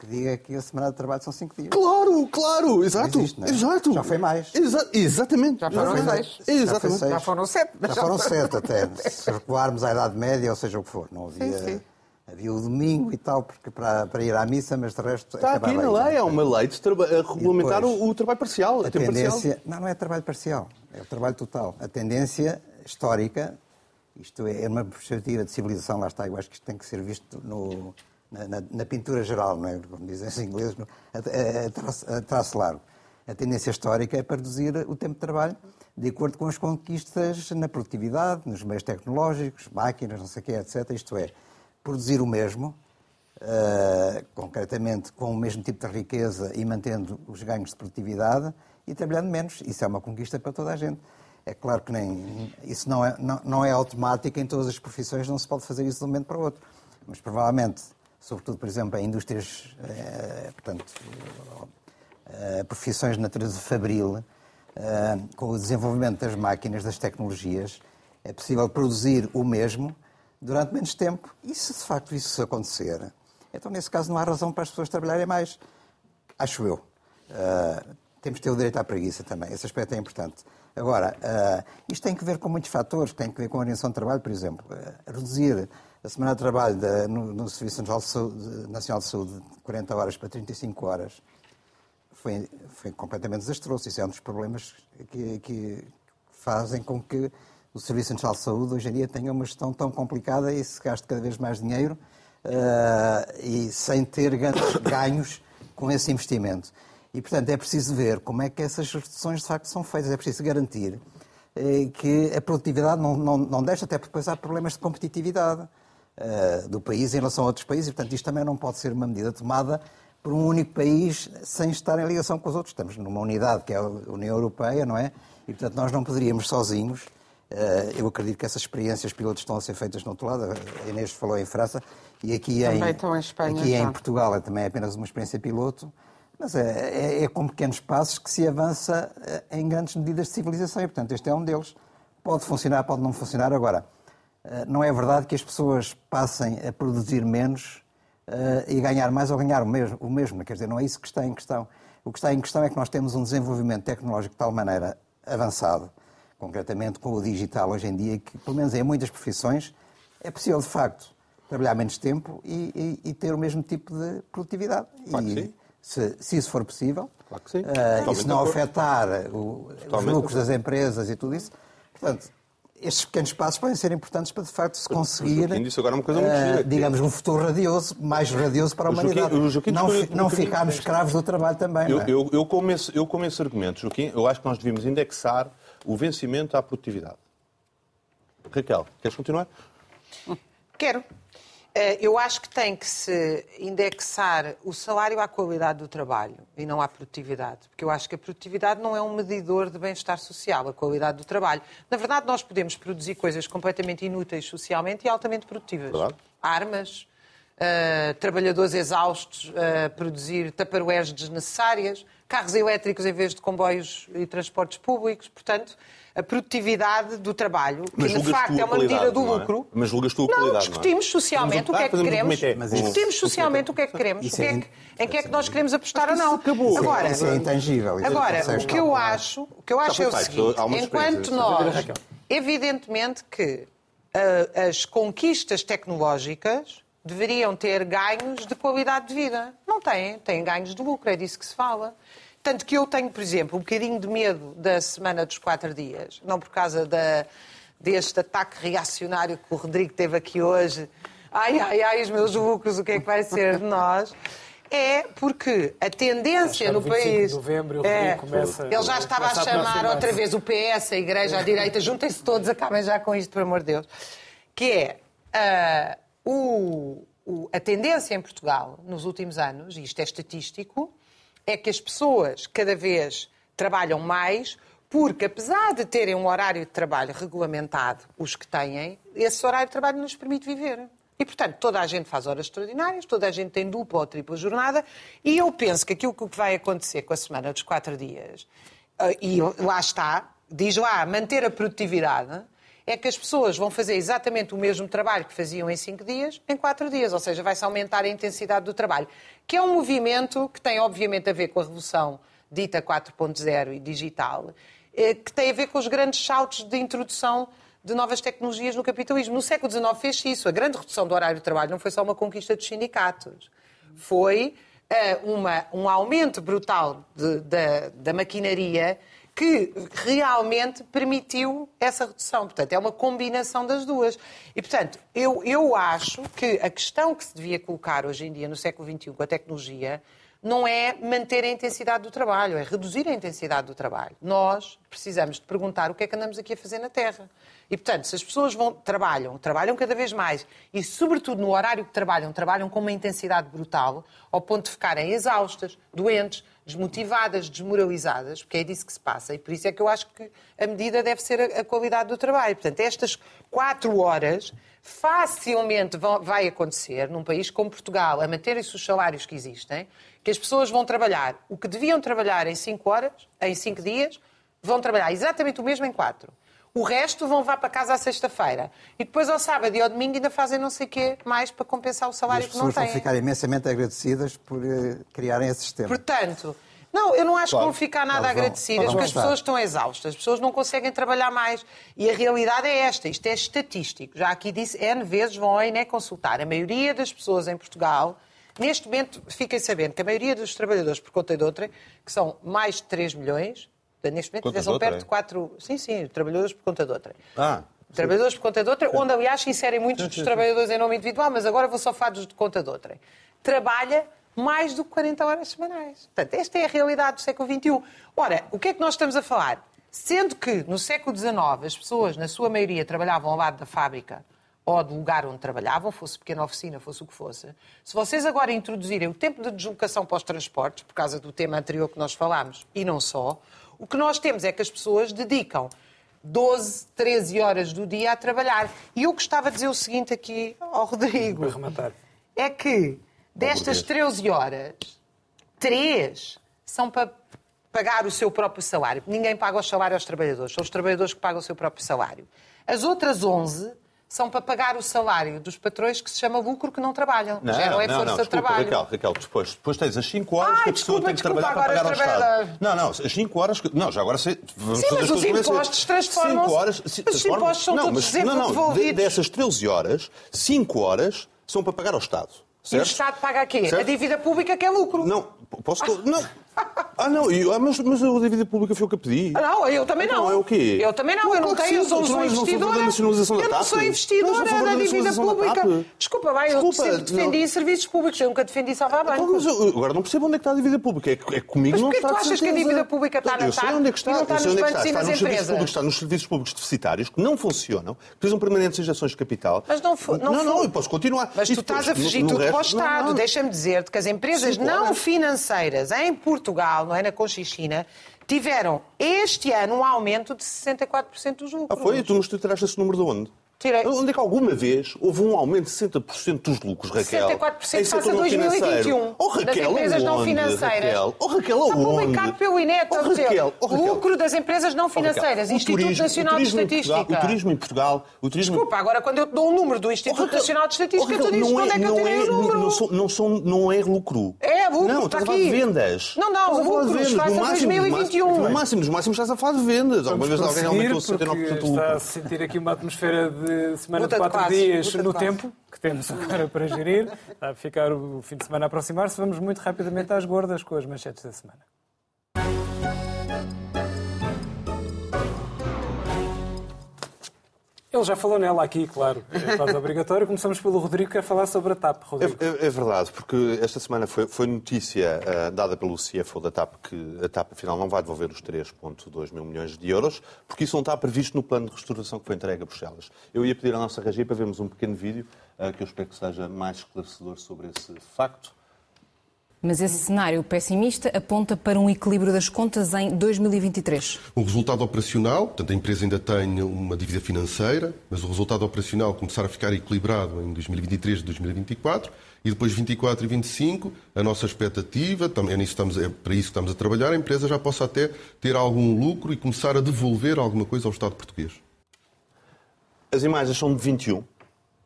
que diga que a semana de trabalho são cinco dias. Claro, claro, exato. existe, é? exato. Já foi mais. Exa- exatamente. Já foram Exatamente. seis. Já foi Exatamente. seis. Já foram sete. Já foram sete até. Se recuarmos à Idade Média, ou seja o que for. Não havia, Sim, sim. havia o domingo e tal, porque para, para ir à missa, mas de resto. Está aqui na aí. lei, é uma lei de traba- regulamentar depois, o, o trabalho parcial, a A tempo parcial. tendência. Não, não é trabalho parcial, é o trabalho total. A tendência histórica, isto é, é uma perspectiva de civilização, lá está, eu acho que isto tem que ser visto no, na, na- pintura geral, não é? como dizem os ingleses, a, a- a traço, a traço largo. A tendência histórica é para reduzir o tempo de trabalho de acordo com as conquistas na produtividade, nos meios tecnológicos, máquinas, não sei o quê, etc. Isto é, produzir o mesmo, uh, concretamente com o mesmo tipo de riqueza e mantendo os ganhos de produtividade e trabalhando menos. Isso é uma conquista para toda a gente. É claro que nem, isso não é, não, não é automático em todas as profissões, não se pode fazer isso de um momento para o outro. Mas provavelmente, sobretudo, por exemplo, em indústrias, eh, portanto, eh, profissões de natureza fabril, eh, com o desenvolvimento das máquinas, das tecnologias, é possível produzir o mesmo durante menos tempo. E se de facto isso acontecer, então nesse caso não há razão para as pessoas trabalharem mais. Acho eu. Temos de ter o direito à preguiça também. Esse aspecto é importante. Agora, eh, isto tem que ver com muitos fatores, tem que ver com a organização de trabalho, por exemplo. Eh, reduzir a semana de trabalho da- no, no Serviço Nacional de, Saúde, de Saúde de 40 horas para 35 horas foi, foi completamente desastroso. Isso é um dos problemas que, que fazem com que o Serviço Nacional de Saúde hoje em dia tenha uma gestão tão complicada e se gaste cada vez mais dinheiro eh, e sem ter ganhos, ganhos com esse investimento. E, portanto, é preciso ver como é que essas reduções de facto são feitas. É preciso garantir eh, que a produtividade não, não, não deixa, até porque depois há problemas de competitividade eh, do país em relação a outros países. E, portanto, isto também não pode ser uma medida tomada por um único país sem estar em ligação com os outros. Estamos numa unidade que é a União Europeia, não é? E, portanto, nós não poderíamos sozinhos. eh, Eu acredito que essas experiências pilotos estão a ser feitas no outro lado. A Inês falou em França e aqui em, em Espanha aqui em Portugal é também apenas uma experiência piloto. Mas é, é- é com pequenos passos que se avança eh, em grandes medidas de civilização e, portanto, este é um deles. Pode funcionar, pode não funcionar. Agora, não é verdade que as pessoas passem a produzir menos eh, e ganhar mais ou ganhar o mesmo, o mesmo. Quer dizer, não é isso que está em questão. O que está em questão é que nós temos um desenvolvimento tecnológico de tal maneira avançado, concretamente com o digital hoje em dia, que, pelo menos em muitas profissões, é possível, de facto, trabalhar menos tempo e, e- e ter o mesmo tipo de produtividade. Claro que e sim. se, se isso for possível, Claro que sim. eh, Totalmente e se não afetar o- os lucros das empresas e tudo isso, portanto, estes pequenos passos podem ser importantes para, de facto, se conseguir, Joaquim disse agora uma coisa muito eh, gira. digamos, um futuro radioso, mais radioso para a O Joaquim- humanidade. o Joaquim não não ficarmos escravos do trabalho também. Eu, é? eu, eu, como esse, eu como esse argumento, Joaquim, eu acho que nós devíamos indexar o vencimento à produtividade. Raquel, queres continuar? Quero. Eh, Eu acho que tem que se indexar o salário à qualidade do trabalho e não à produtividade. Porque eu acho que a produtividade não é um medidor de bem-estar social, a qualidade do trabalho. Na verdade, nós podemos produzir coisas completamente inúteis socialmente e altamente produtivas. Verdade. Armas, uh, trabalhadores exaustos a produzir taparoeiras desnecessárias, carros elétricos em vez de comboios e transportes públicos. Portanto, a produtividade do trabalho, que Mas de julgas facto é uma medida do é? lucro. Mas julgas tu a Não, qualidade, não é? discutimos socialmente o que é que um queremos. Discutimos socialmente o que é que queremos, que é é que, em que é que nós queremos apostar ou não. acabou. Agora, Isso é intangível. Isso Agora, o que eu acho, o que eu acho é o seguinte, enquanto nós, evidentemente que ah, as conquistas tecnológicas deveriam ter ganhos de qualidade de vida. Não têm, têm ganhos de lucro, é disso que se fala. Tanto que eu tenho, por exemplo, um bocadinho de medo da semana dos quatro dias, não por causa da, deste ataque reacionário que o Rodrigo teve aqui hoje. Ai, ai, ai, os meus lucros, o que é que vai ser de nós? É porque a tendência no no 25 país. de novembro, o é, começa- ele já estava a chamar outra vez o PS, a Igreja, a direita, juntem-se todos, acabem já com isto, por amor de Deus. Que é ah, o- o- a tendência em Portugal nos últimos anos, e isto é estatístico, é que as pessoas cada vez trabalham mais porque, apesar de terem um horário de trabalho regulamentado, os que têm, esse horário de trabalho nos permite viver. E, portanto, toda a gente faz horas extraordinárias, toda a gente tem dupla ou tripla jornada, e eu penso que aquilo que vai acontecer com a semana dos quatro dias, eh, e lá está, diz lá, manter a produtividade, é que as pessoas vão fazer exatamente o mesmo trabalho que faziam em cinco dias, em quatro dias. Ou seja, vai-se aumentar a intensidade do trabalho. Que é um movimento que tem, obviamente, a ver com a revolução dita 4.0 e digital, eh, que tem a ver com os grandes saltos de introdução de novas tecnologias no capitalismo. No século XIX fez isso. A grande redução do horário de trabalho não foi só uma conquista dos sindicatos. Foi eh, uma- um aumento brutal de- da, da maquinaria que realmente permitiu essa redução. Portanto, é uma combinação das duas. E, portanto, eu, eu acho que a questão que se devia colocar hoje em dia, no século XXI, com a tecnologia, não é manter a intensidade do trabalho, é reduzir a intensidade do trabalho. Nós precisamos de perguntar o que é que andamos aqui a fazer na Terra. E, portanto, se as pessoas vão, trabalham, trabalham cada vez mais e, sobretudo, no horário que trabalham, trabalham com uma intensidade brutal, ao ponto de ficarem exaustas, doentes, desmotivadas, desmoralizadas, porque é disso que se passa. E por isso é que eu acho que a medida deve ser a, a qualidade do trabalho. Portanto, estas quatro horas facilmente vão, vai acontecer num país como Portugal, a manterem-se os salários que existem, que as pessoas vão trabalhar o que deviam trabalhar em cinco horas, em cinco dias, vão trabalhar exatamente o mesmo em quatro. O resto vão levar para casa à sexta-feira. E depois ao sábado e ao domingo ainda fazem não sei o quê mais para compensar o salário as que não pessoas vão têm. ficar imensamente agradecidas por eh, criarem esse sistema. Portanto, não, eu não acho Claro. que vão ficar nada Elas agradecidas, porque as pessoas estão exaustas, as pessoas não conseguem trabalhar mais. E a realidade é esta, isto é estatístico. Já aqui disse, N vezes vão ao INE consultar. A maioria das pessoas em Portugal, neste momento, fiquem sabendo que a maioria dos trabalhadores por conta de outra, que são mais de 3 milhões, neste momento são perto de é? 4... Sim, sim, trabalhadores por conta de outra. Ah, Trabalhadores por conta de outra, onde, aliás, se inserem muitos dos trabalhadores em nome individual, mas agora vou só falar dos de conta de outra. Trabalha mais do que 40 horas semanais. Portanto, esta é a realidade do século XXI. Ora, o que é que nós estamos a falar? Sendo que no século XIX as pessoas, na sua maioria, trabalhavam ao lado da fábrica ou do lugar onde trabalhavam, fosse pequena oficina, fosse o que fosse, se vocês agora introduzirem o tempo de deslocação para os transportes, por causa do tema anterior que nós falámos, e não só, o que nós temos é que as pessoas dedicam 12, 13 horas do dia a trabalhar. E eu gostava de dizer o seguinte aqui ao Rodrigo. Para rematar. É que destas 13 horas, 3 são para pagar o seu próprio salário. Ninguém paga o salário aos trabalhadores, são os trabalhadores que pagam o seu próprio salário. As outras 11 são para pagar o salário dos patrões que se chama lucro que não trabalham. Não, Geram é não, força não, de desculpa, trabalho. Raquel, Raquel, depois, depois tens as 5 horas Ai, que a pessoa desculpa, tem que desculpa, trabalhar para pagar ao os Estado. Não, não, as 5 horas... que- Não, já agora sei, vamos Sim, fazer mas as os impostos certo. transformam-se. Cinco horas... Os transformam- impostos são não, todos mas, sempre não, não, de-. Dessas 13 horas, 5 horas são para pagar ao Estado. E o Certo? Estado paga aqui? Certo? A dívida pública que é lucro. Não, posso... Não. Ah, não, eu- ah, mas, mas a dívida pública foi o que eu pedi. Ah, Não, eu também não. Então é o quê? Eu também não, eu não que tenho, eu sou tu uma investidora. Eu não sou Tu investidora da da dívida da pública. Desculpa, vai, eu sempre defendi não. serviços públicos, eu nunca defendi salvar Então, bancos. mas agora não percebo onde é que está a dívida pública. É, é comigo Mas não porquê está tu de achas que a dívida pública está na Eu sei TAP onde é que está. e não está nos é bancos e está. nas empresas? está nos serviços públicos deficitários que não funcionam, que precisam permanentes injeções de capital. Mas não fo- não não, não, eu posso continuar. Mas tu estás a fugir tudo para o não, Estado. não. Deixa-me dizer-te que as empresas não financeiras em Portugal, não é na Conchichina, tiveram este ano um aumento de 64% dos Ah, lucros. foi? Tu, mas tu tiraste esse número de onde? Tirei. Onde é que alguma vez houve um aumento de 60% dos lucros, Raquel? 64% em face a não 2021. financeiro? Oh, Raquel, das empresas não aonde, financeiras. Raquel? Oh, Raquel, Está aonde? publicado pelo Oh, a dizer. Raquel, oh, Raquel. Lucro das empresas não Oh, financeiras, o Instituto turismo- Nacional o de em Portugal- Estatística. O turismo em Portugal... O turismo... Desculpa, agora quando eu te dou um número do Instituto Oh, Raquel, Nacional de Estatística, oh, Raquel, tu dizes não onde é que eu não tirei é- o número. Não, são- não, são, não é lucro. É, lucro, Não, está estás a falar de aqui. vendas. Não, não, lucros vendas. face No a máximo dos 2021. máximos- No máximo dos máximos estás a falar de vendas. Alguma vez alguém aumentou 79% porque do está a lucro. se sentir aqui uma atmosfera de semana Luta de quatro dias luta no tempo, que temos agora para gerir. Está a ficar o fim de semana a aproximar-se. Vamos muito rapidamente às gordas com as manchetes da semana. Ele já falou nela aqui, claro. É quase obrigatório. Começamos pelo Rodrigo, que quer falar sobre a TAP. Rodrigo. É, é- é verdade, porque esta semana foi, foi notícia ah, dada pelo CFO da TAP que a TAP afinal não vai devolver os 3,2 mil milhões de euros, porque isso não está previsto no plano de restauração que foi entregue a Bruxelas. Eu ia pedir à nossa regia para vermos um pequeno vídeo ah, que eu espero que seja mais esclarecedor sobre esse facto. Mas esse cenário pessimista aponta para um equilíbrio das contas em 2023. O resultado operacional, portanto, a empresa ainda tem uma dívida financeira, mas o resultado operacional começar a ficar equilibrado em 2023 e 2024 e depois 24 e 25, a nossa expectativa, também é, nisso estamos, é para isso que estamos a trabalhar, a empresa já possa até ter algum lucro e começar a devolver alguma coisa ao Estado português. As imagens são de 21,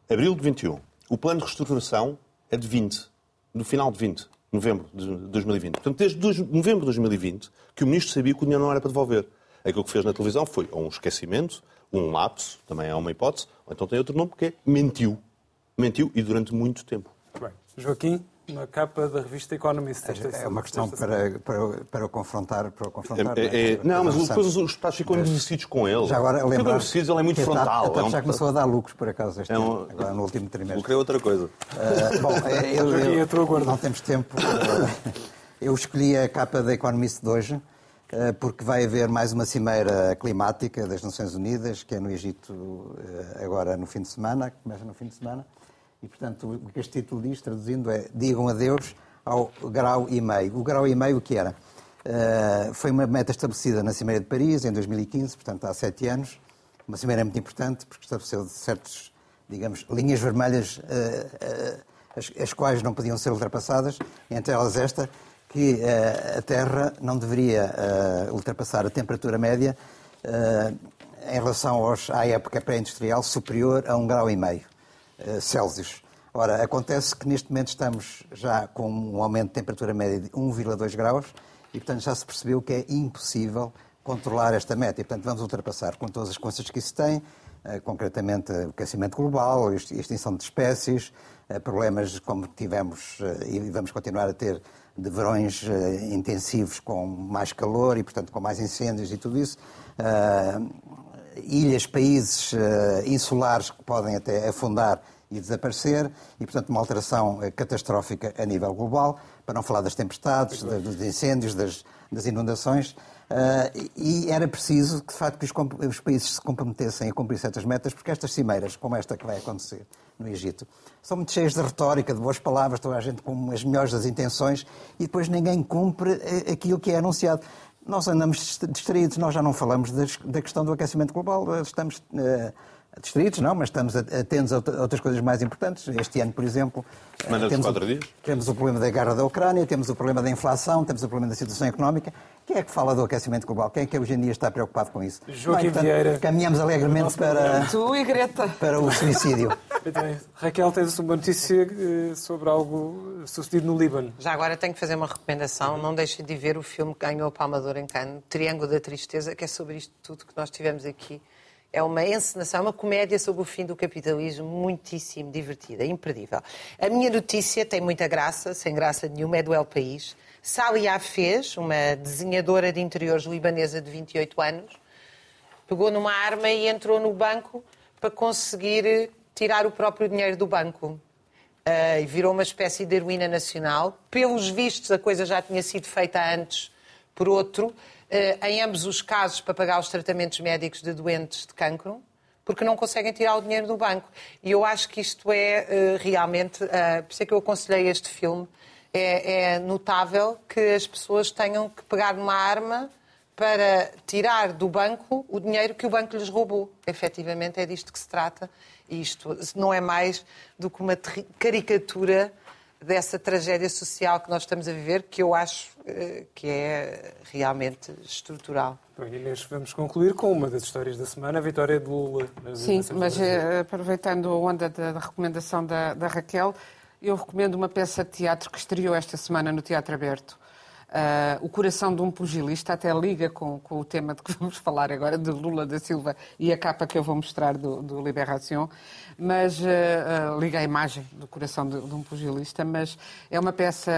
abril de 21. O plano de restauração é de 20, no final de 20, novembro de 2020. Portanto, desde novembro de 2020, que o ministro sabia que o dinheiro não era para devolver. Aquilo que fez na televisão foi ou um esquecimento, um lapso, também é uma hipótese, ou então tem outro nome, que é mentiu. Mentiu e durante muito tempo. Bem, Joaquim, na capa da revista Economist. esta- É uma questão para, para, para o confrontar. Para o confrontar É- é- é- né? não, mas depois os- os deputados ficam envelhecidos com ele. Já agora Ficam lembrar envelhecidos, ele é muito TAP- frontal. A TAP é um- já começou a dar lucros, por acaso, este É um- ano, agora no último trimestre. Lucro é outra coisa. Uh, bom, eh, eu, eu- gorda. não temos tempo. Uh, eu escolhi a capa da Economist de hoje porque vai haver mais uma cimeira climática das Nações Unidas, que é no Egito agora no fim de semana, que começa no fim de semana. E, portanto, o que este título diz, traduzindo, é Digam adeus ao grau e meio. O grau e meio o que era? Uh, foi uma meta estabelecida na Cimeira de Paris em 2015, portanto há sete anos. Uma cimeira muito importante porque estabeleceu certos, digamos, linhas vermelhas uh, uh, as, as quais não podiam ser ultrapassadas, entre elas esta, que a Terra não deveria ultrapassar a temperatura média em relação aos, à época pré-industrial superior a um grau e meio Celsius. Ora, acontece que neste momento estamos já com um aumento de temperatura média de 1,2 graus e, portanto, já se percebeu que é impossível controlar esta meta e, portanto, vamos ultrapassar com todas as consequências que isso tem, eh, concretamente o aquecimento global, a extinção de espécies, eh, problemas como tivemos eh, e vamos continuar a ter de verões eh, intensivos com mais calor e, portanto, com mais incêndios e tudo isso. Ilhas, países eh, insulares que podem até afundar e desaparecer, e, portanto, uma alteração eh, catastrófica a nível global, para não falar das tempestades, dos incêndios, das, das inundações. Ah, e era preciso que, de facto, que os, os países se comprometessem a cumprir certas metas, porque estas cimeiras, como esta que vai acontecer no Egito, são muito cheias de retórica, de boas palavras, toda a gente com as melhores das intenções, e depois ninguém cumpre aquilo que é anunciado. Nós andamos distraídos, nós já não falamos das- da questão do aquecimento global, estamos eh, distraídos, não, mas estamos atentos a outra- outras coisas mais importantes. Este ano, por exemplo, Semana temos, quatro o, dias. temos o problema da guerra da Ucrânia, temos o problema da inflação, temos o problema da situação económica. Quem é que fala do aquecimento global? Quem é que hoje em dia está preocupado com isso? Joaquim Bem, portanto, Vieira. Caminhamos alegremente para, Tu e Greta. para o suicídio. Raquel, tens uma notícia eh, sobre algo sucedido no Líbano. Já agora tenho que fazer uma recomendação. Não deixem de ver o filme que ganhou o Palmador em Cannes, Triângulo da Tristeza, que é sobre isto tudo que nós tivemos aqui. É uma encenação, uma comédia sobre o fim do capitalismo, muitíssimo divertida, imperdível. A minha notícia tem muita graça, sem graça nenhuma, é do El País. Sally Hafez, uma desenhadora de interiores libanesa de 28 anos, pegou numa arma e entrou no banco para conseguir eh, tirar o próprio dinheiro do banco. Ah, e virou uma espécie de heroína nacional. Pelos vistos, a coisa já tinha sido feita antes por outro, em ambos os casos para pagar os tratamentos médicos de doentes de cancro, porque não conseguem tirar o dinheiro do banco. E eu acho que isto é ah, realmente, ah, por isso é que eu aconselhei este filme, é, é notável que as pessoas tenham que pegar numa arma para tirar do banco o dinheiro que o banco lhes roubou. Efetivamente é disto que se trata e isto não é mais do que uma caricatura dessa tragédia social que nós estamos a viver, que eu acho uh, que é realmente estrutural. Bem, Inês, vamos concluir com uma das histórias da semana, a vitória de Lula. Sim, mas uh, aproveitando a onda da, da recomendação da, da, Raquel, eu recomendo uma peça de teatro que estreou esta semana no Teatro Aberto. Uh, o coração de um pugilista até liga com, com, o tema de que vamos falar agora, de Lula da Silva e a capa que eu vou mostrar do, do mas uh, uh, liga a imagem do coração de, de, um pugilista, mas é uma peça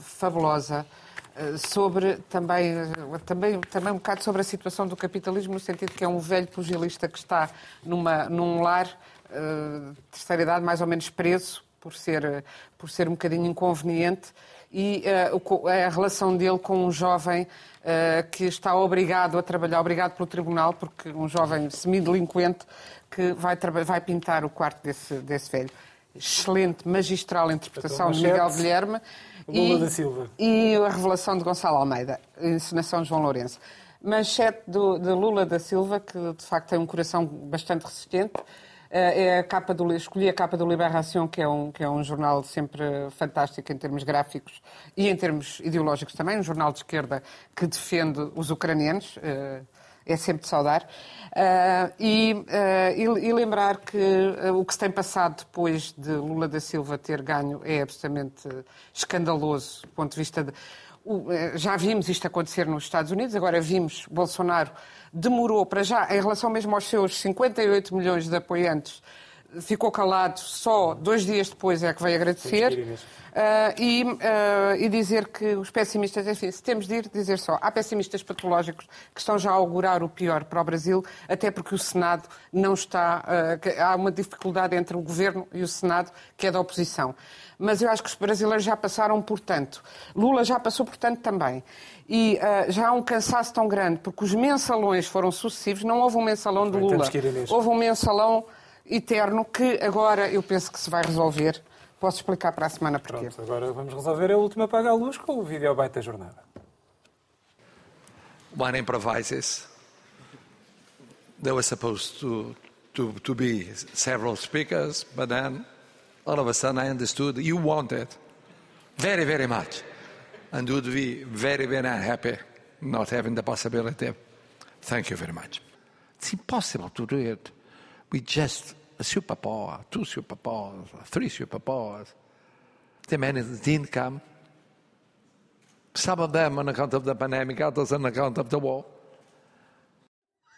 fabulosa sobre também, também, também um bocado sobre a situação do capitalismo, no sentido que é um velho pugilista que está numa, num lar, terceira idade, mais ou menos preso, por ser, por ser um bocadinho inconveniente, e uh, a relação dele com um jovem uh, que está obrigado a trabalhar, obrigado pelo tribunal, porque um jovem semi-delinquente que vai, vai pintar o quarto desse, desse velho. Excelente, magistral interpretação de Miguel Guilherme e, da Silva. e a revelação de Gonçalo Almeida, encenação de João Lourenço. Manchete do, de Lula da Silva, que de facto tem um coração bastante resistente, é a capa do, escolhi a capa do Liberação, que é, um, que é um jornal sempre fantástico em termos gráficos e em termos ideológicos também, um jornal de esquerda que defende os ucranianos, eh, é sempre de saudar. Uh, e, e, lembrar que o que se tem passado depois de Lula da Silva ter ganho é absolutamente escandaloso do ponto de vista de. Já vimos isto acontecer nos Estados Unidos, agora vimos Bolsonaro demorou para já, em relação mesmo aos seus 58 milhões de apoiantes, ficou calado, só dois dias depois é que veio agradecer. Uh, e, uh, e, dizer que os pessimistas, enfim, se temos de ir, dizer só, há pessimistas patológicos que estão já a augurar o pior para o Brasil, até porque o Senado não está. Uh, há uma dificuldade entre o governo e o Senado, que é da oposição. Mas eu acho que os brasileiros já passaram por tanto. Lula já passou por tanto também. E já há um cansaço tão grande, porque os mensalões foram sucessivos, não houve um mensalão de Lula. Houve um mensalão eterno que agora eu penso que se vai resolver. Posso explicar para a semana porquê. Pronto, agora vamos resolver a última apaga a luz com o vídeo byte da jornada. One improvises. There was supposed to, to, to be several speakers, but then all of a sudden I understood you wanted very, very much and would be very, very unhappy not having the possibility. Thank you very much. It's impossible to do it with just a superpower, two superpowers, three superpowers. The many didn't come. Some of them on account of the pandemic, others on account of the war.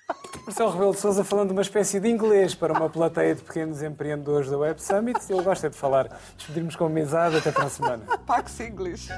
Marcelo Rebelo de Sousa falando uma espécie de inglês para uma plateia de pequenos empreendedores da Web Summit. Ele gosta de falar. Despedirmos com amizade até para a semana. Pax English.